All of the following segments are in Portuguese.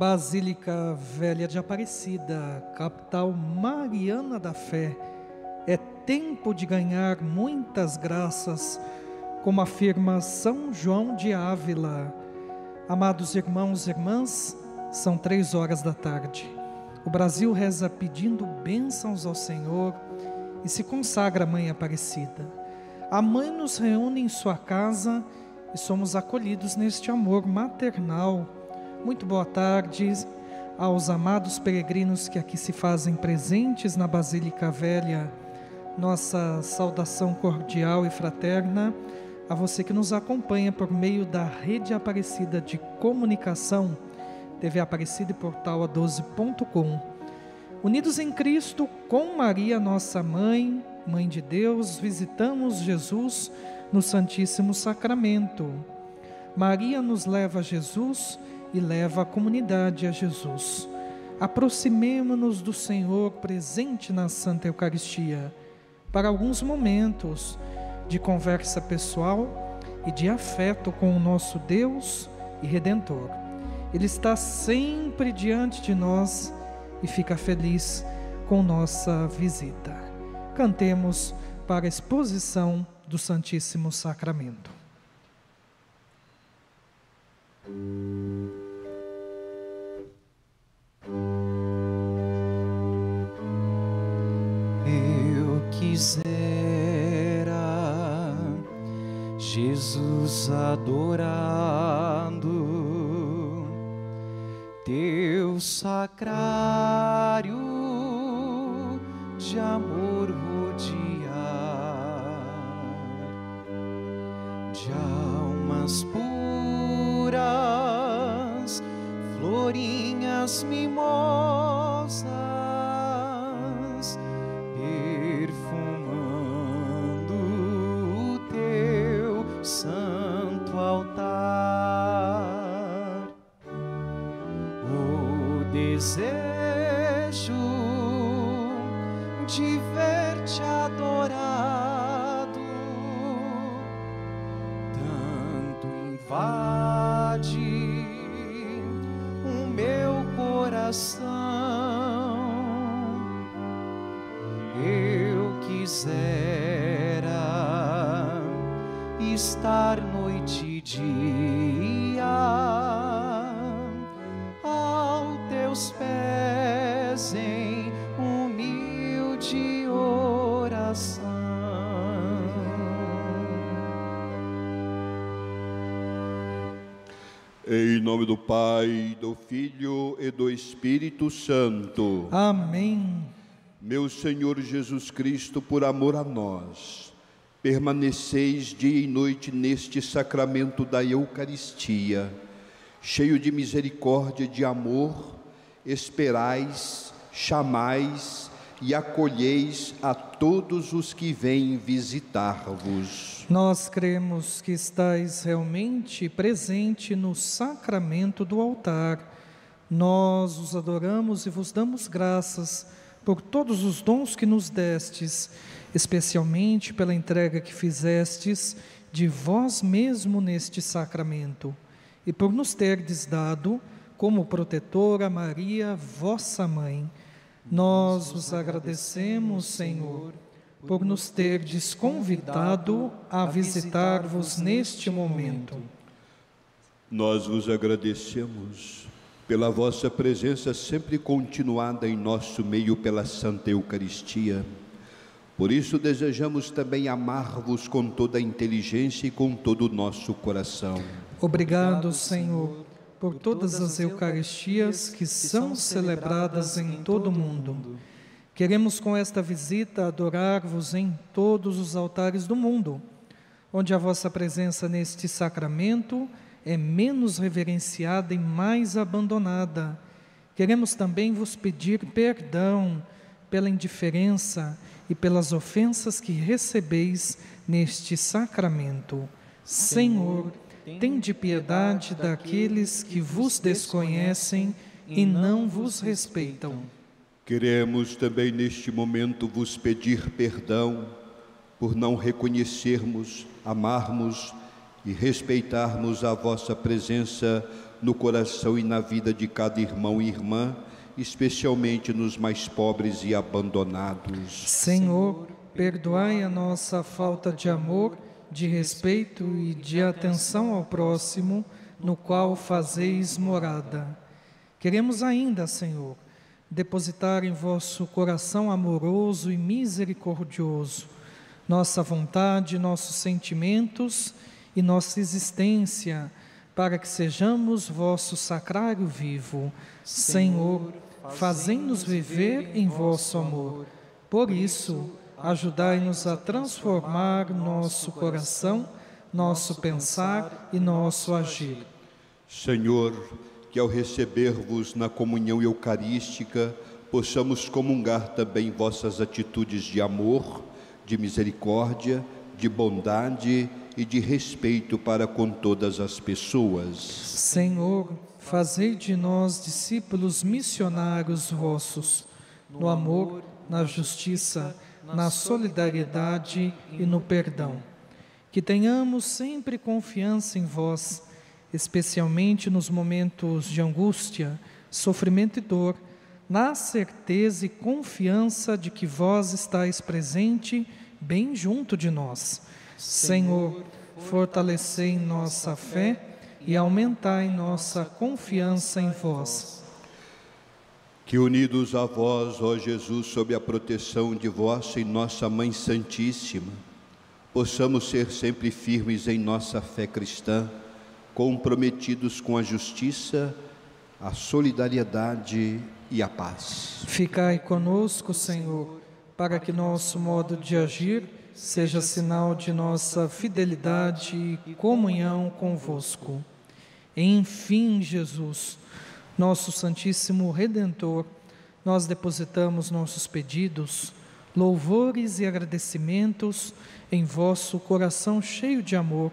Basílica Velha de Aparecida, capital mariana da fé, é tempo de ganhar muitas graças, como afirma São João de Ávila. Amados irmãos e irmãs, são três horas da tarde. O Brasil reza pedindo bênçãos ao Senhor e se consagra à Mãe Aparecida. A mãe nos reúne em sua casa e somos acolhidos neste amor maternal muito boa tarde aos amados peregrinos que aqui se fazem presentes na Basílica Velha. Nossa saudação cordial e fraterna a você que nos acompanha por meio da Rede Aparecida de Comunicação, TV Aparecida e Portal A12.com. Unidos em Cristo, com Maria, nossa mãe, Mãe de Deus, visitamos Jesus no Santíssimo Sacramento. Maria nos leva a Jesus e leva a comunidade a Jesus. Aproximemo-nos do Senhor presente na Santa Eucaristia para alguns momentos de conversa pessoal e de afeto com o nosso Deus e Redentor. Ele está sempre diante de nós e fica feliz com nossa visita. Cantemos para a exposição do Santíssimo Sacramento. Quisera Jesus adorado, teu sacrário de amor rodear, de almas puras, florinhas mimosas eu quisera estar noite e dia aos teus pés em humilde oração. Em nome do Pai, do Filho e do Espírito Santo. Amém. Meu Senhor Jesus Cristo, por amor a nós, permaneceis dia e noite neste sacramento da Eucaristia, cheio de misericórdia e de amor, esperais, chamais e acolheis a todos os que vêm visitar-vos. Nós cremos que estais realmente presente no sacramento do altar. Nós os adoramos e vos damos graças por todos os dons que nos destes, especialmente pela entrega que fizestes de vós mesmo neste sacramento, e por nos terdes dado como protetora Maria, vossa mãe. Nós vos agradecemos, Senhor, por nos terdes convidado a visitar-vos neste momento. Nós vos agradecemos pela vossa presença sempre continuada em nosso meio pela Santa Eucaristia. Por isso desejamos também amar-vos com toda a inteligência e com todo o nosso coração. Obrigado, Senhor, por todas as Eucaristias que são celebradas em todo o mundo. Queremos com esta visita adorar-vos em todos os altares do mundo, onde a vossa presença neste sacramento é menos reverenciada e mais abandonada. Queremos também vos pedir perdão pela indiferença e pelas ofensas que recebeis neste sacramento. Senhor, tende piedade daqueles que vos desconhecem e não vos respeitam. Queremos também neste momento vos pedir perdão por não reconhecermos, amarmos e respeitarmos a vossa presença no coração e na vida de cada irmão e irmã, especialmente nos mais pobres e abandonados. Senhor, perdoai a nossa falta de amor, de respeito e de atenção ao próximo, no qual fazeis morada. Queremos ainda, Senhor, depositar em vosso coração amoroso e misericordioso nossa vontade, nossos sentimentos e nossa existência, para que sejamos vosso sacrário vivo. Senhor, fazei-nos viver em vosso amor. Por isso, ajudai-nos a transformar nosso coração, nosso pensar e nosso agir. Senhor, que ao receber-vos na comunhão eucarística, possamos comungar também vossas atitudes de amor, de misericórdia, de bondade e de respeito para com todas as pessoas. Senhor, fazei de nós discípulos missionários vossos, no amor, na justiça, na solidariedade e no perdão. Que tenhamos sempre confiança em vós, especialmente nos momentos de angústia, sofrimento e dor, na certeza e confiança de que vós estáis presente bem junto de nós. Senhor, fortalecei nossa fé e aumentai nossa confiança em vós. Que unidos a vós, ó Jesus, sob a proteção de vossa e nossa Mãe Santíssima, possamos ser sempre firmes em nossa fé cristã, comprometidos com a justiça, a solidariedade e a paz. Ficai conosco, Senhor, para que nosso modo de agir seja sinal de nossa fidelidade e comunhão convosco. Enfim, Jesus, nosso Santíssimo Redentor, nós depositamos nossos pedidos, louvores e agradecimentos em vosso coração cheio de amor,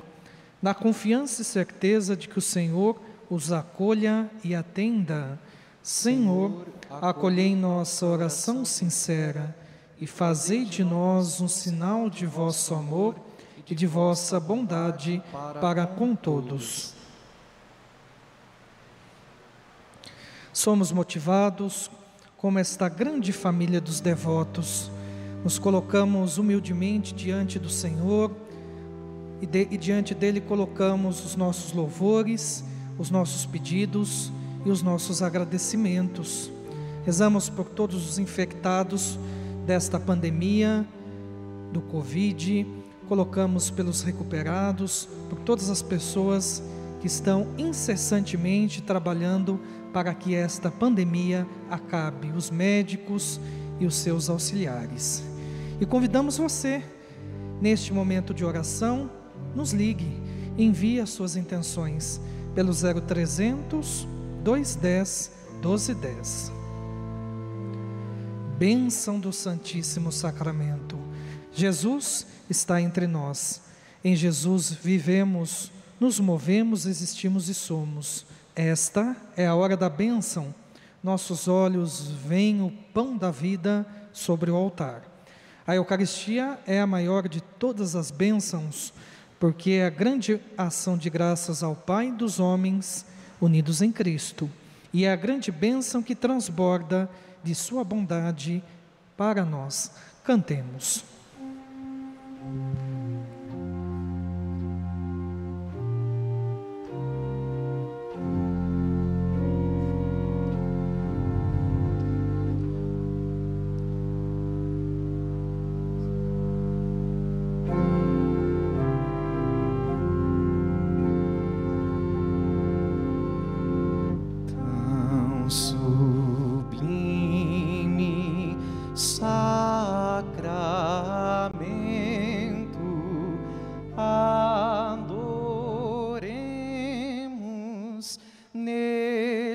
na confiança e certeza de que o Senhor os acolha e atenda. Senhor, acolhei nossa oração sincera e fazei de nós um sinal de vosso amor e de vossa bondade para com todos. Somos motivados como esta grande família dos devotos. Nos colocamos humildemente diante do Senhor e, de, e diante dele colocamos os nossos louvores, os nossos pedidos e os nossos agradecimentos. Rezamos por todos os infectados desta pandemia do Covid, colocamos pelos recuperados, por todas as pessoas que estão incessantemente trabalhando para que esta pandemia acabe, os médicos e os seus auxiliares. E convidamos você, neste momento de oração, nos ligue, envie as suas intenções pelo 0300 210 1210 bênção do Santíssimo Sacramento. Jesus está entre nós. Em Jesus vivemos, nos movemos, existimos e somos. Esta é a hora da bênção. Nossos olhos veem o pão da vida sobre o altar. A Eucaristia é a maior de todas as bênçãos, porque é a grande ação de graças ao Pai dos homens unidos em Cristo. E é a grande bênção que transborda de Sua bondade para nós. Cantemos.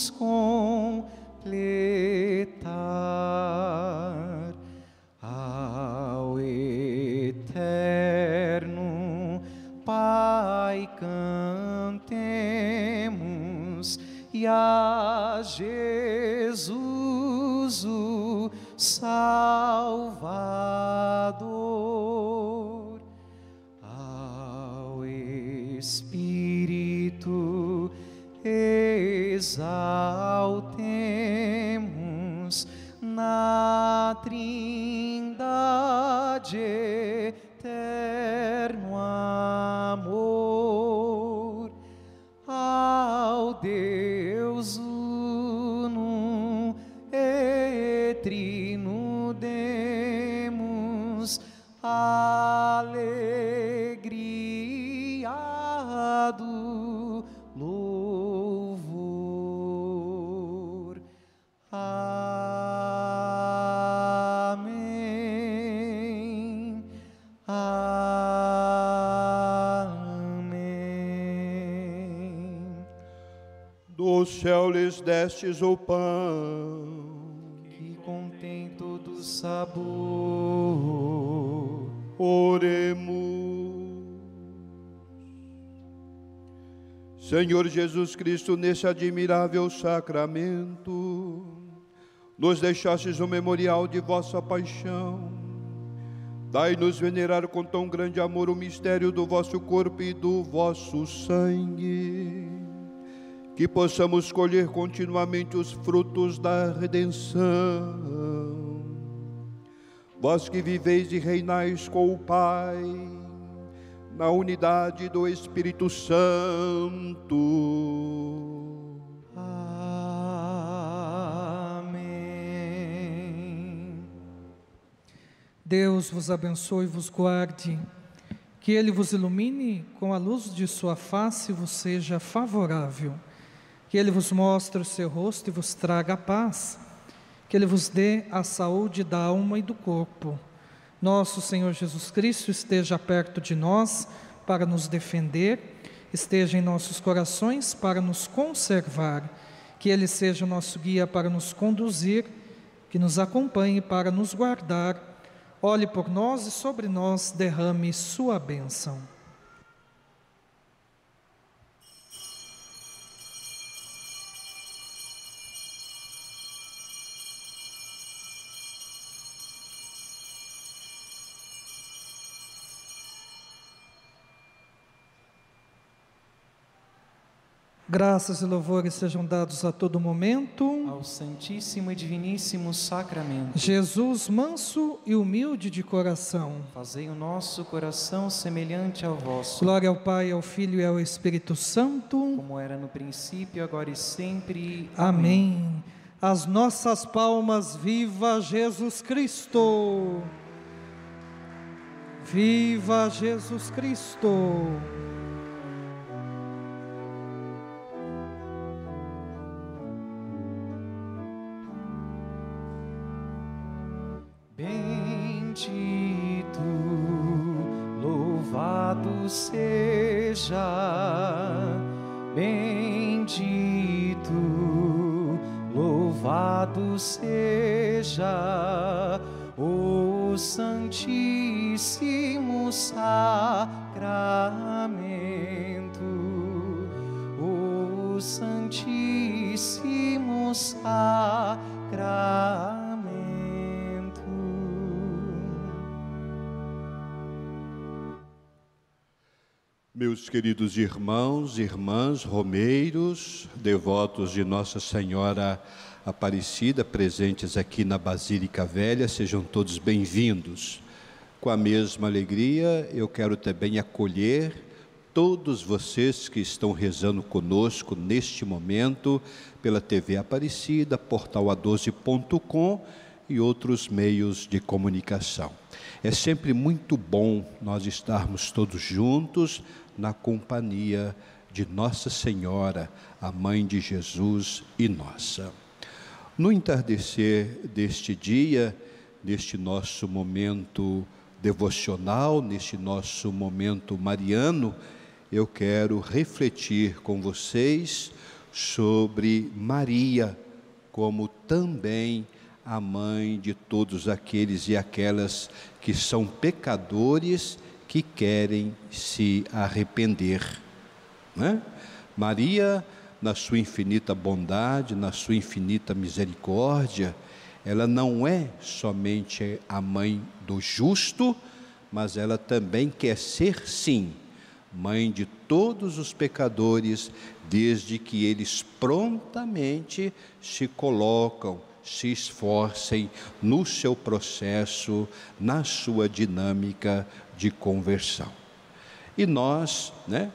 Jesus completar ao eterno. Pai cantemos e a Jesus o Salvador ao Espírito exaltemos na Trindade lhes destes o pão, Que contém todo sabor. oremos. Senhor Jesus Cristo, nesse admirável sacramento, nos deixastes o memorial de vossa paixão. Dai-nos venerar com tão grande amor o mistério do vosso corpo e do vosso sangue, que possamos colher continuamente os frutos da redenção. Vós que viveis e reinais com o Pai, na unidade do Espírito Santo. Amém. Deus vos abençoe e vos guarde, que Ele vos ilumine com a luz de Sua face e vos seja favorável, que Ele vos mostre o seu rosto e vos traga a paz, que Ele vos dê a saúde da alma e do corpo. Nosso Senhor Jesus Cristo esteja perto de nós para nos defender, esteja em nossos corações para nos conservar, que Ele seja o nosso guia para nos conduzir, que nos acompanhe para nos guardar olhe por nós e sobre nós derrame sua bênção. Graças e louvores sejam dados a todo momento. Ao Santíssimo e Diviníssimo Sacramento, Jesus, manso e humilde de coração. fazei o nosso coração semelhante ao vosso, Glória ao Pai, ao Filho e ao Espírito Santo. como era no princípio, agora e sempre. Amém. As nossas palmas, viva Jesus Cristo! Viva Jesus Cristo! Seja o Santíssimo Sacramento, o Santíssimo Sacramento. Meus queridos irmãos, irmãs, romeiros, devotos de Nossa Senhora Aparecida, presentes aqui na Basílica Velha, sejam todos bem-vindos. Com a mesma alegria, eu quero também acolher todos vocês que estão rezando conosco neste momento pela TV Aparecida, portal a12.com e outros meios de comunicação. É sempre muito bom nós estarmos todos juntos na companhia de Nossa Senhora, a Mãe de Jesus e nossa. No entardecer deste dia, neste nosso momento devocional, neste nosso momento mariano, eu quero refletir com vocês sobre Maria, como também a mãe de todos aqueles e aquelas que são pecadores que querem se arrepender. Né? Maria, na sua infinita bondade, na sua infinita misericórdia, ela não é somente a mãe do justo, mas ela também quer ser, sim, mãe de todos os pecadores, desde que eles prontamente se colocam, se esforcem no seu processo, na sua dinâmica de conversão. E nós, né,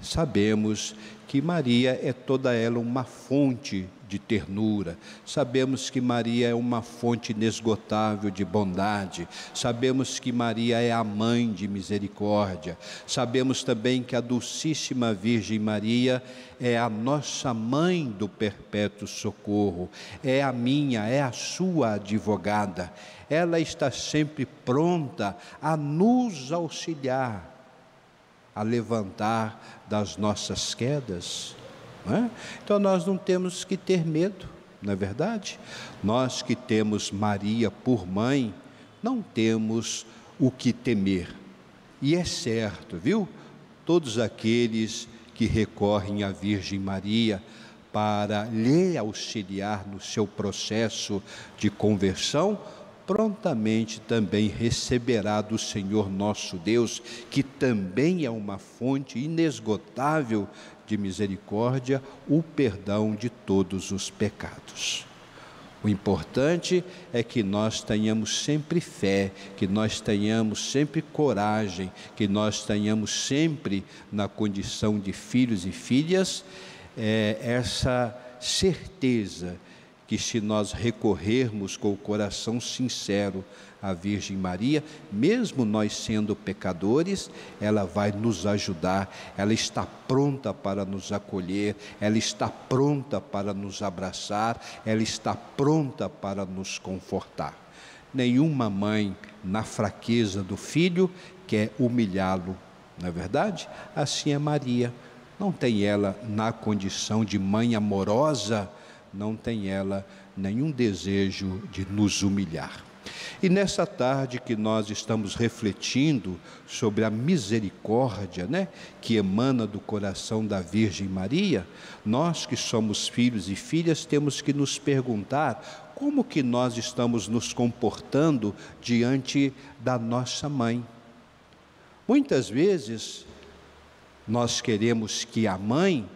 sabemos que Maria é toda ela uma fonte de ternura. Sabemos que Maria é uma fonte inesgotável de bondade. Sabemos que Maria é a mãe de misericórdia. Sabemos também que a Dulcíssima Virgem Maria é a nossa mãe do perpétuo socorro. É a minha, é a sua advogada. Ela está sempre pronta a nos auxiliar a levantar das nossas quedas. É? Então nós não temos que ter medo, não é verdade? Nós que temos Maria por mãe, não temos o que temer. E é certo, viu? Todos aqueles que recorrem à Virgem Maria para lhe auxiliar no seu processo de conversão, prontamente também receberá do Senhor nosso Deus, que também é uma fonte inesgotável de misericórdia, o perdão de todos os pecados. O importante é que nós tenhamos sempre fé, que nós tenhamos sempre coragem, que nós tenhamos sempre, na condição de filhos e filhas, é, essa certeza que se nós recorrermos com o coração sincero à Virgem Maria, mesmo nós sendo pecadores, ela vai nos ajudar, ela está pronta para nos acolher, ela está pronta para nos abraçar, ela está pronta para nos confortar. Nenhuma mãe, na fraqueza do filho, quer humilhá-lo, não é verdade? Assim é Maria. Não tem ela na condição de mãe amorosa, não tem ela nenhum desejo de nos humilhar. E nessa tarde que nós estamos refletindo sobre a misericórdia, né, que emana do coração da Virgem Maria, nós que somos filhos e filhas temos que nos perguntar como que nós estamos nos comportando diante da nossa mãe. Muitas vezes nós queremos que a mãe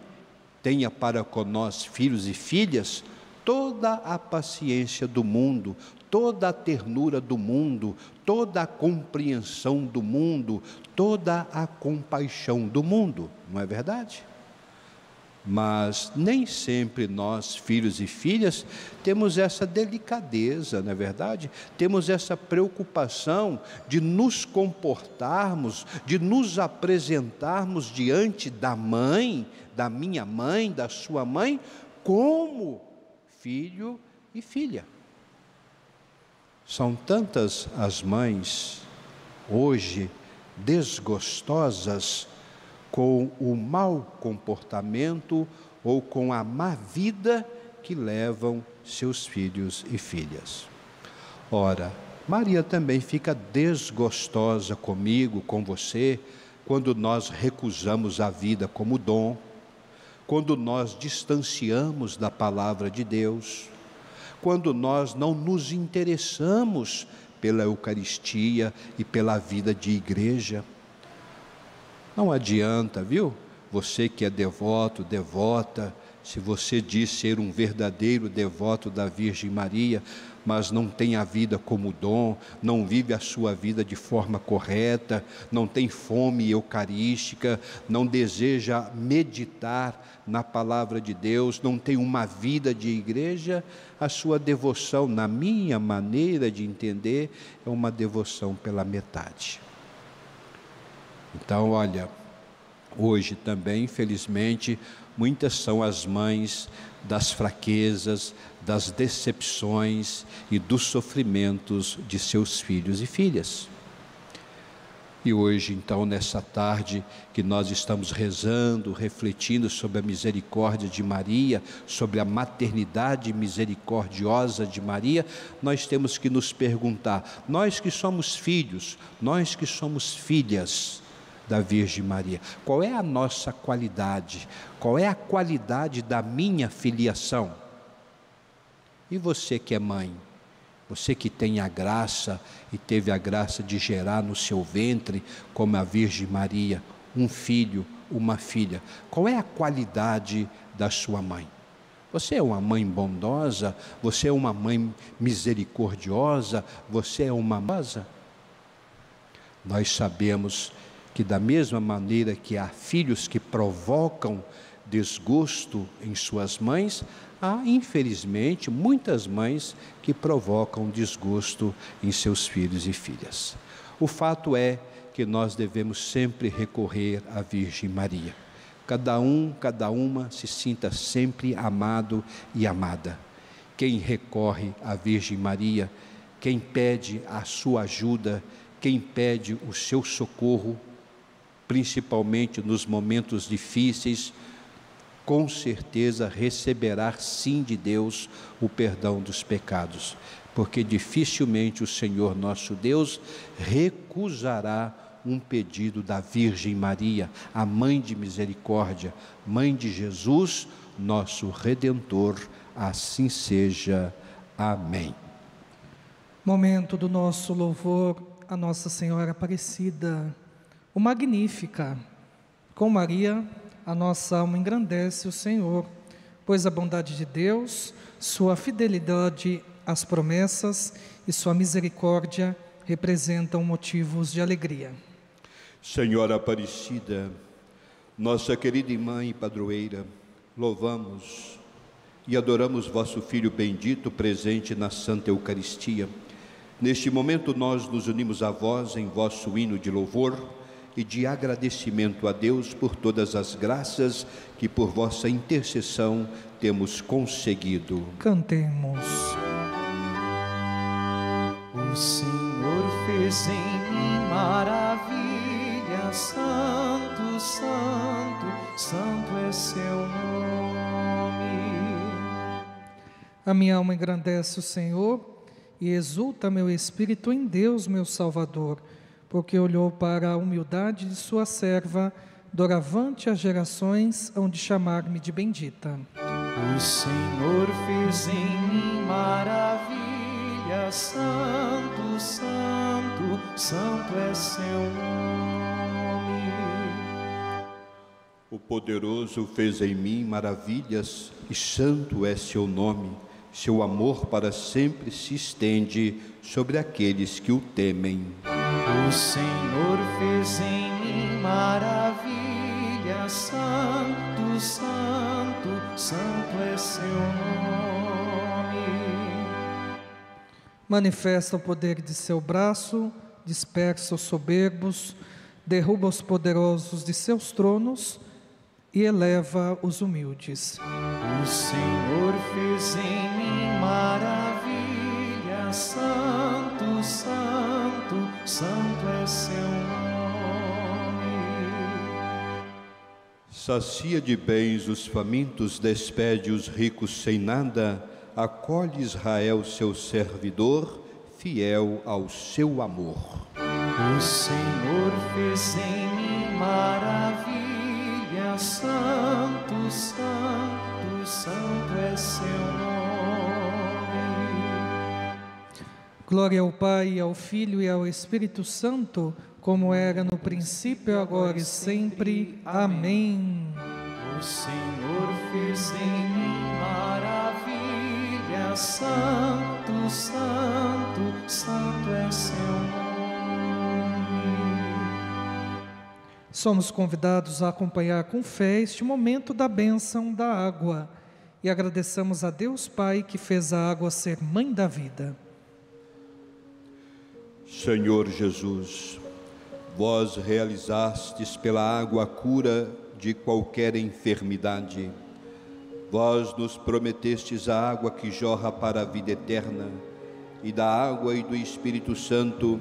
tenha para nós, filhos e filhas, toda a paciência do mundo, toda a ternura do mundo, toda a compreensão do mundo, toda a compaixão do mundo, não é verdade? Mas nem sempre nós, filhos e filhas, temos essa delicadeza, não é verdade? Temos essa preocupação de nos comportarmos, de nos apresentarmos diante da mãe, da minha mãe, da sua mãe, como filho e filha. São tantas as mães hoje desgostosas com o mau comportamento ou com a má vida que levam seus filhos e filhas. Ora, Maria também fica desgostosa comigo, com você, quando nós recusamos a vida como dom, quando nós distanciamos da palavra de Deus, quando nós não nos interessamos pela Eucaristia e pela vida de igreja. Não adianta, viu? Você que é devoto, devota, se você diz ser um verdadeiro devoto da Virgem Maria, mas não tem a vida como dom, não vive a sua vida de forma correta, não tem fome eucarística, não deseja meditar na palavra de Deus, não tem uma vida de igreja, a sua devoção, na minha maneira de entender, é uma devoção pela metade. Então, olha, hoje também, infelizmente, muitas são as mães das fraquezas, das decepções e dos sofrimentos de seus filhos e filhas. E hoje, então, nessa tarde que nós estamos rezando, refletindo sobre a misericórdia de Maria, sobre a maternidade misericordiosa de Maria, nós temos que nos perguntar: nós que somos filhos, nós que somos filhas da Virgem Maria, qual é a nossa qualidade? Qual é a qualidade da minha filiação? E você que é mãe? Você que tem a graça e teve a graça de gerar no seu ventre, como a Virgem Maria, um filho, uma filha. Qual é a qualidade da sua mãe? Você é uma mãe bondosa? Você é uma mãe misericordiosa? Você é uma moça? Nós sabemos que, da mesma maneira que há filhos que provocam desgosto em suas mães, há, infelizmente, muitas mães que provocam desgosto em seus filhos e filhas. O fato é que nós devemos sempre recorrer à Virgem Maria. Cada um, cada uma se sinta sempre amado e amada. Quem recorre à Virgem Maria, quem pede a sua ajuda, quem pede o seu socorro, principalmente nos momentos difíceis, com certeza receberá sim de Deus o perdão dos pecados, porque dificilmente o Senhor nosso Deus recusará um pedido da Virgem Maria, a mãe de misericórdia, mãe de Jesus, nosso redentor. Assim seja. Amém. Momento do nosso louvor a Nossa Senhora Aparecida, o Magnífica, com Maria a nossa alma engrandece o Senhor, pois a bondade de Deus, sua fidelidade às promessas e sua misericórdia representam motivos de alegria. Senhora Aparecida, nossa querida mãe e padroeira, louvamos e adoramos vosso Filho bendito presente na Santa Eucaristia. Neste momento, nós nos unimos a vós em vosso hino de louvor e de agradecimento a Deus por todas as graças que por vossa intercessão temos conseguido. Cantemos. O Senhor fez em mim maravilha, Santo, Santo, Santo é seu nome. A minha alma engrandece o Senhor e exulta meu espírito em Deus, meu Salvador porque olhou para a humildade de sua serva, doravante as gerações hão de chamar-me de bendita. O Senhor fez em mim maravilha, santo, santo, santo é seu nome. O poderoso fez em mim maravilhas e santo é seu nome. Seu amor para sempre se estende sobre aqueles que o temem. O Senhor fez em mim maravilha, Santo, Santo, Santo é seu nome. Manifesta o poder de seu braço, dispersa os soberbos, derruba os poderosos de seus tronos e eleva os humildes. O Senhor fez em mim maravilha, Santo, Santo, Santo é seu nome. Sacia de bens os famintos, despede os ricos sem nada, acolhe Israel, seu servidor, fiel ao seu amor. O Senhor fez em mim maravilha, Santo, Santo, Santo é seu Glória ao Pai, ao Filho e ao Espírito Santo, como era no princípio, agora e sempre. Amém. O Senhor fez em mim maravilha, Santo, Santo, Santo é seu nome. Somos convidados a acompanhar com fé este momento da bênção da água e agradecemos a Deus Pai que fez a água ser mãe da vida. Senhor Jesus, vós realizastes pela água a cura de qualquer enfermidade. Vós nos prometestes a água que jorra para a vida eterna, e da água e do Espírito Santo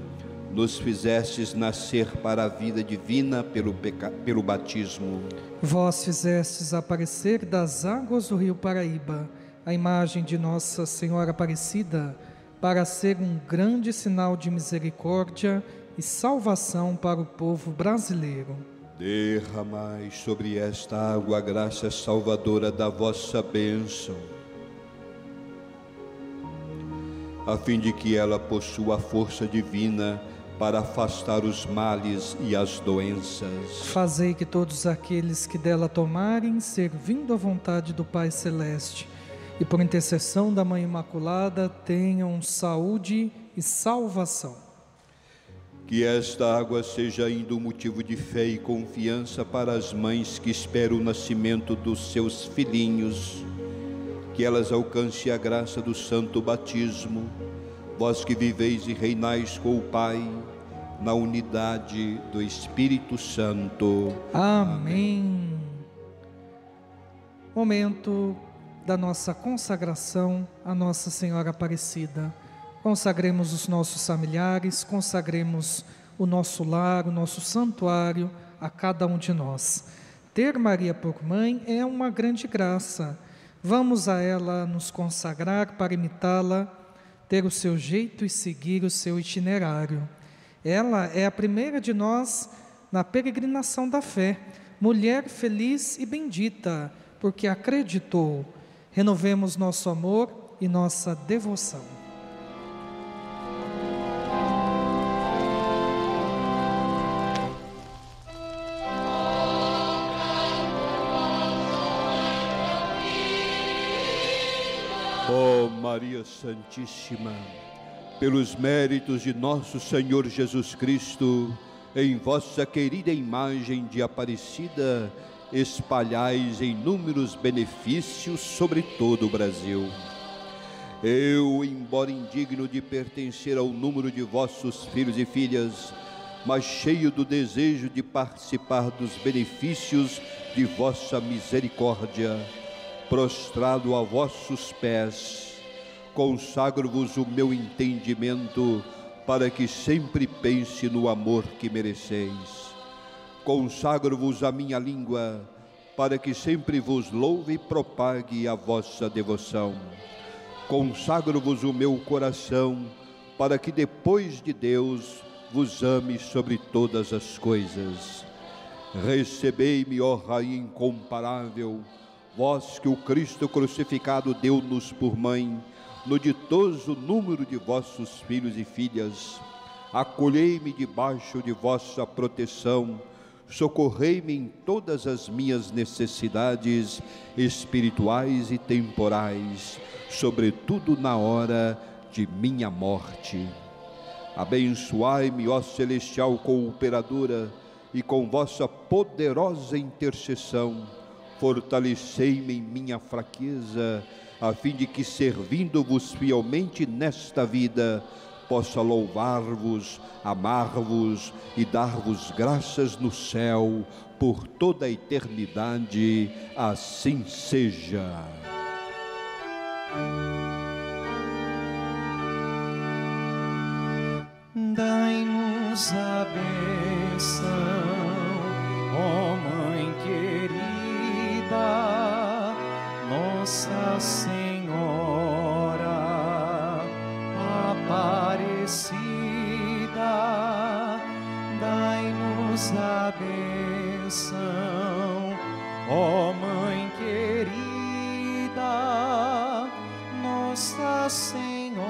nos fizestes nascer para a vida divina pelo, peca... pelo batismo. Vós fizestes aparecer das águas do rio Paraíba a imagem de Nossa Senhora Aparecida, para ser um grande sinal de misericórdia e salvação para o povo brasileiro. Derramai sobre esta água a graça salvadora da vossa bênção, a fim de que ela possua a força divina para afastar os males e as doenças. Fazei que todos aqueles que dela tomarem, servindo à vontade do Pai Celeste, e por intercessão da Mãe Imaculada, tenham saúde e salvação. Que esta água seja ainda um motivo de fé e confiança para as mães que esperam o nascimento dos seus filhinhos. Que elas alcancem a graça do santo batismo. Vós que viveis e reinais com o Pai, na unidade do Espírito Santo. Amém. Amém. Momento da nossa consagração a Nossa Senhora Aparecida. Consagremos os nossos familiares, consagremos o nosso lar, o nosso santuário a cada um de nós. Ter Maria por mãe é uma grande graça. Vamos a ela nos consagrar para imitá-la, ter o seu jeito e seguir o seu itinerário. Ela é a primeira de nós na peregrinação da fé, mulher feliz e bendita, porque acreditou Renovemos nosso amor e nossa devoção. Ó oh, Maria Santíssima, pelos méritos de nosso Senhor Jesus Cristo, em vossa querida imagem de Aparecida, espalhais inúmeros benefícios sobre todo o Brasil. Eu, embora indigno de pertencer ao número de vossos filhos e filhas, mas cheio do desejo de participar dos benefícios de vossa misericórdia, prostrado a vossos pés, consagro-vos o meu entendimento para que sempre pense no amor que mereceis consagro-vos a minha língua, para que sempre vos louve e propague a vossa devoção. Consagro-vos o meu coração, para que depois de Deus vos ame sobre todas as coisas. Recebei-me, ó Rainha incomparável, vós que o Cristo crucificado deu-nos por mãe, no ditoso número de vossos filhos e filhas. Acolhei-me debaixo de vossa proteção socorrei-me em todas as minhas necessidades espirituais e temporais, sobretudo na hora de minha morte. Abençoai-me, ó celestial cooperadora, e com vossa poderosa intercessão, fortalecei-me em minha fraqueza, a fim de que, servindo-vos fielmente nesta vida, possa louvar-vos, amar-vos e dar-vos graças no céu por toda a eternidade. Assim seja. Dai-nos a benção, ó a benção, ó Mãe querida, Nossa Senhora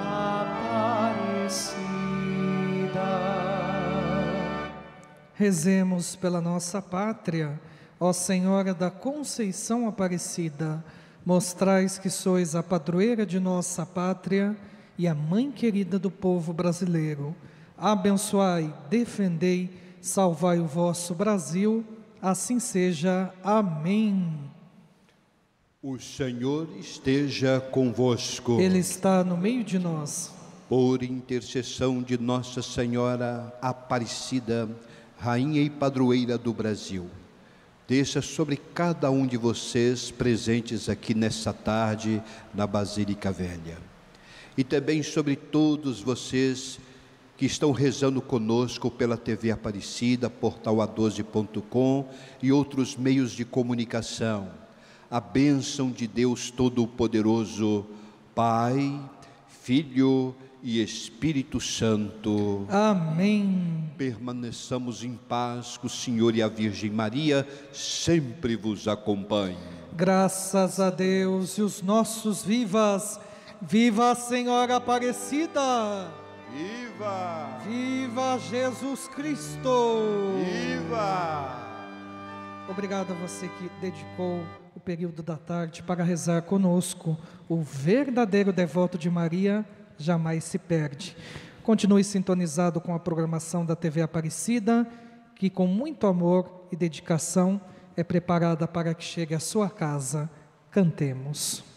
Aparecida. Rezemos pela nossa pátria, ó Senhora da Conceição Aparecida, mostrais que sois a padroeira de nossa pátria e a mãe querida do povo brasileiro abençoai, defendei, salvai o vosso Brasil, assim seja. Amém. O Senhor esteja convosco. Ele está no meio de nós. Por intercessão de Nossa Senhora Aparecida, Rainha e Padroeira do Brasil, desça sobre cada um de vocês presentes aqui nessa tarde na Basílica Velha e também sobre todos vocês que estão rezando conosco pela TV Aparecida, portal a12.com e outros meios de comunicação. A bênção de Deus Todo-Poderoso, Pai, Filho e Espírito Santo. Amém. Permaneçamos em paz, que o Senhor e a Virgem Maria sempre vos acompanhem. Graças a Deus e os nossos vivas. Viva a Senhora Aparecida! Viva! Viva Jesus Cristo! Viva! Obrigado a você que dedicou o período da tarde para rezar conosco. O verdadeiro devoto de Maria jamais se perde. Continue sintonizado com a programação da TV Aparecida, que com muito amor e dedicação é preparada para que chegue à sua casa. Cantemos.